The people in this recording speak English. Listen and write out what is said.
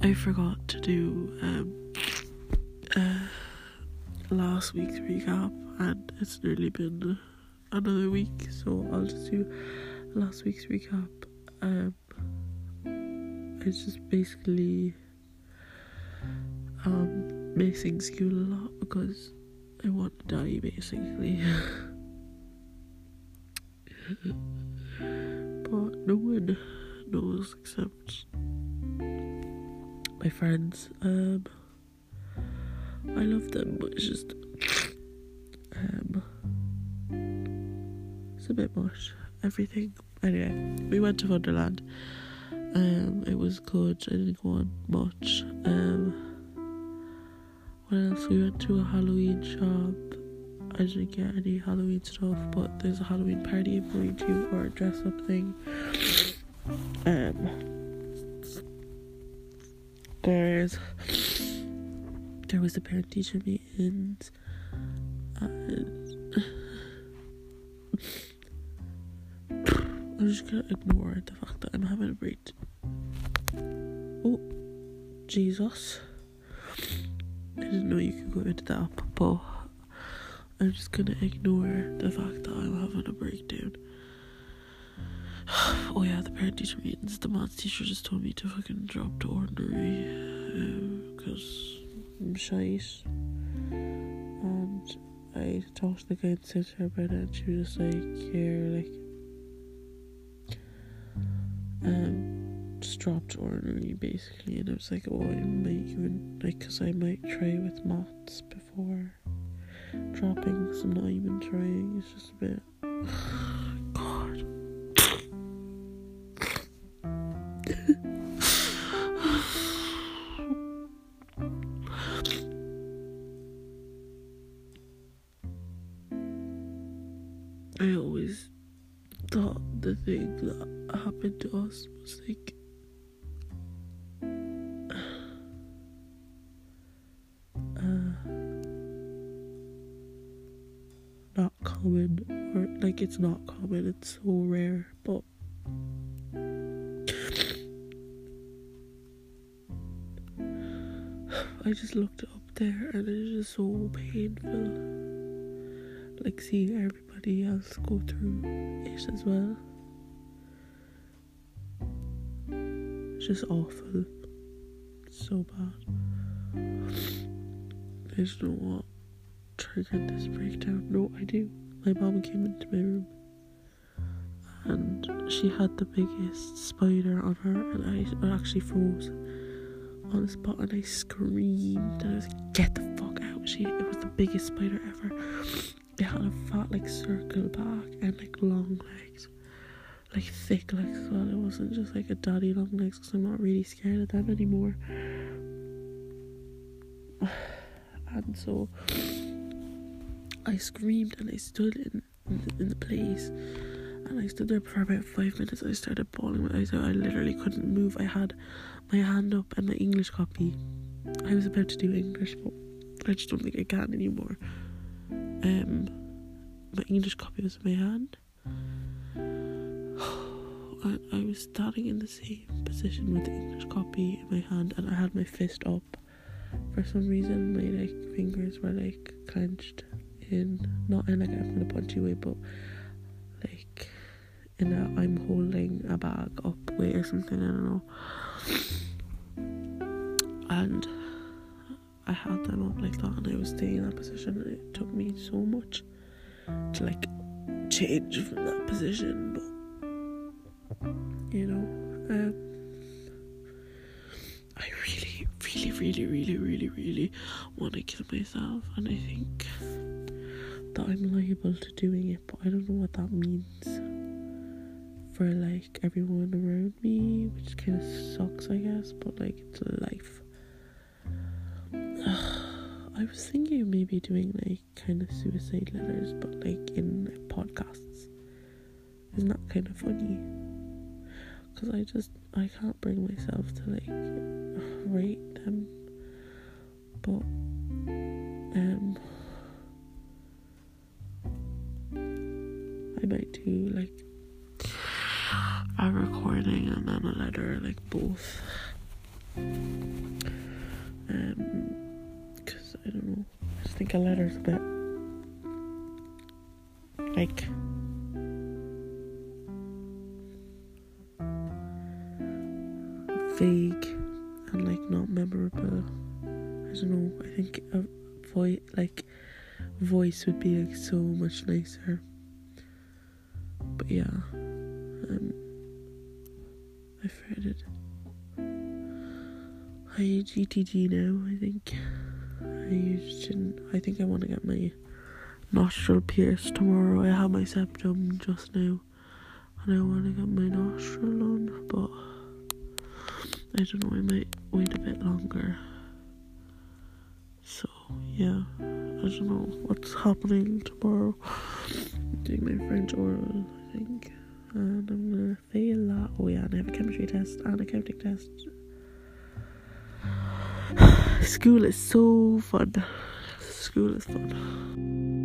I forgot to do um, uh, last week's recap, and it's nearly been another week, so I'll just do last week's recap. Um, it's just basically um, missing school a lot because I want to die, basically. but no one knows except my friends. Um, I love them, but it's just um, it's a bit much. Everything. Anyway, we went to Wonderland. Um, it was good. I didn't go on much. Um, what else? We went to a Halloween shop. I didn't get any Halloween stuff, but there's a Halloween party I'm going to or a dress up thing. Um, there's there was a parent teacher meeting. and uh, I'm just gonna ignore the fact that I'm having a break. Oh, Jesus. I didn't know you could go into that, but I'm just gonna ignore the fact that I'm having a breakdown. Oh yeah, the parent teacher meetings. The maths teacher just told me to fucking drop to ordinary because um, I'm shite. And I talked to the guy in centre about it, and she was just like, "Here, like, um, just dropped ordinary basically." And I was like, "Oh, I might even like, cause I might try with maths before dropping. Cause I'm not even trying. It's just a bit." I always thought the thing that happened to us was like uh, not common or like it's not common it's so rare but I just looked up there and it's just so painful like seeing everybody else go through it as well. It's just awful. It's so bad. I just know what triggered this breakdown. No, I do. My mom came into my room and she had the biggest spider on her, and I actually froze on the spot and I screamed and I was like, Get the fuck out. She it was the biggest spider ever. It had a fat like circle back and like long legs. Like thick legs as well. It wasn't just like a daddy long legs because I'm not really scared of them anymore. And so I screamed and I stood in in the, in the place and I stood there for about five minutes. I started bawling my eyes out. I literally couldn't move. I had my hand up and my English copy. I was about to do English, but I just don't think I can anymore. Um, my English copy was in my hand. And I was standing in the same position with the English copy in my hand, and I had my fist up. For some reason, my like fingers were like clenched in, not in like I'm gonna punch way, but like in a I'm holding a bag up way or something. I don't know. And I had them up like that, and I was staying in that position. And it took me so much to like change from that position, but you know, um, I really, really, really, really, really, really want to kill myself, and I think that I'm liable to doing it, but I don't know what that means for like everyone around me, which kind of sucks, I guess, but like it's life. I was thinking of maybe doing like kind of suicide letters, but like in like, podcasts. Isn't that kind of funny? Because I just I can't bring myself to like write them, but um, I might do like a recording and then a letter, like both. I don't know. I just think a letter's a bit like vague and like not memorable. I don't know. I think a voice like voice would be like so much nicer. But yeah, um, I've it. I GTG now. I think I. I think I want to get my nostril pierced tomorrow. I have my septum just now, and I want to get my nostril on, but I don't know. I might wait a bit longer. So yeah, I don't know what's happening tomorrow. I'm doing my French oral, I think, and I'm gonna fail that. Oh yeah, and I have a chemistry test and a counting test. School is so fun. School is fun.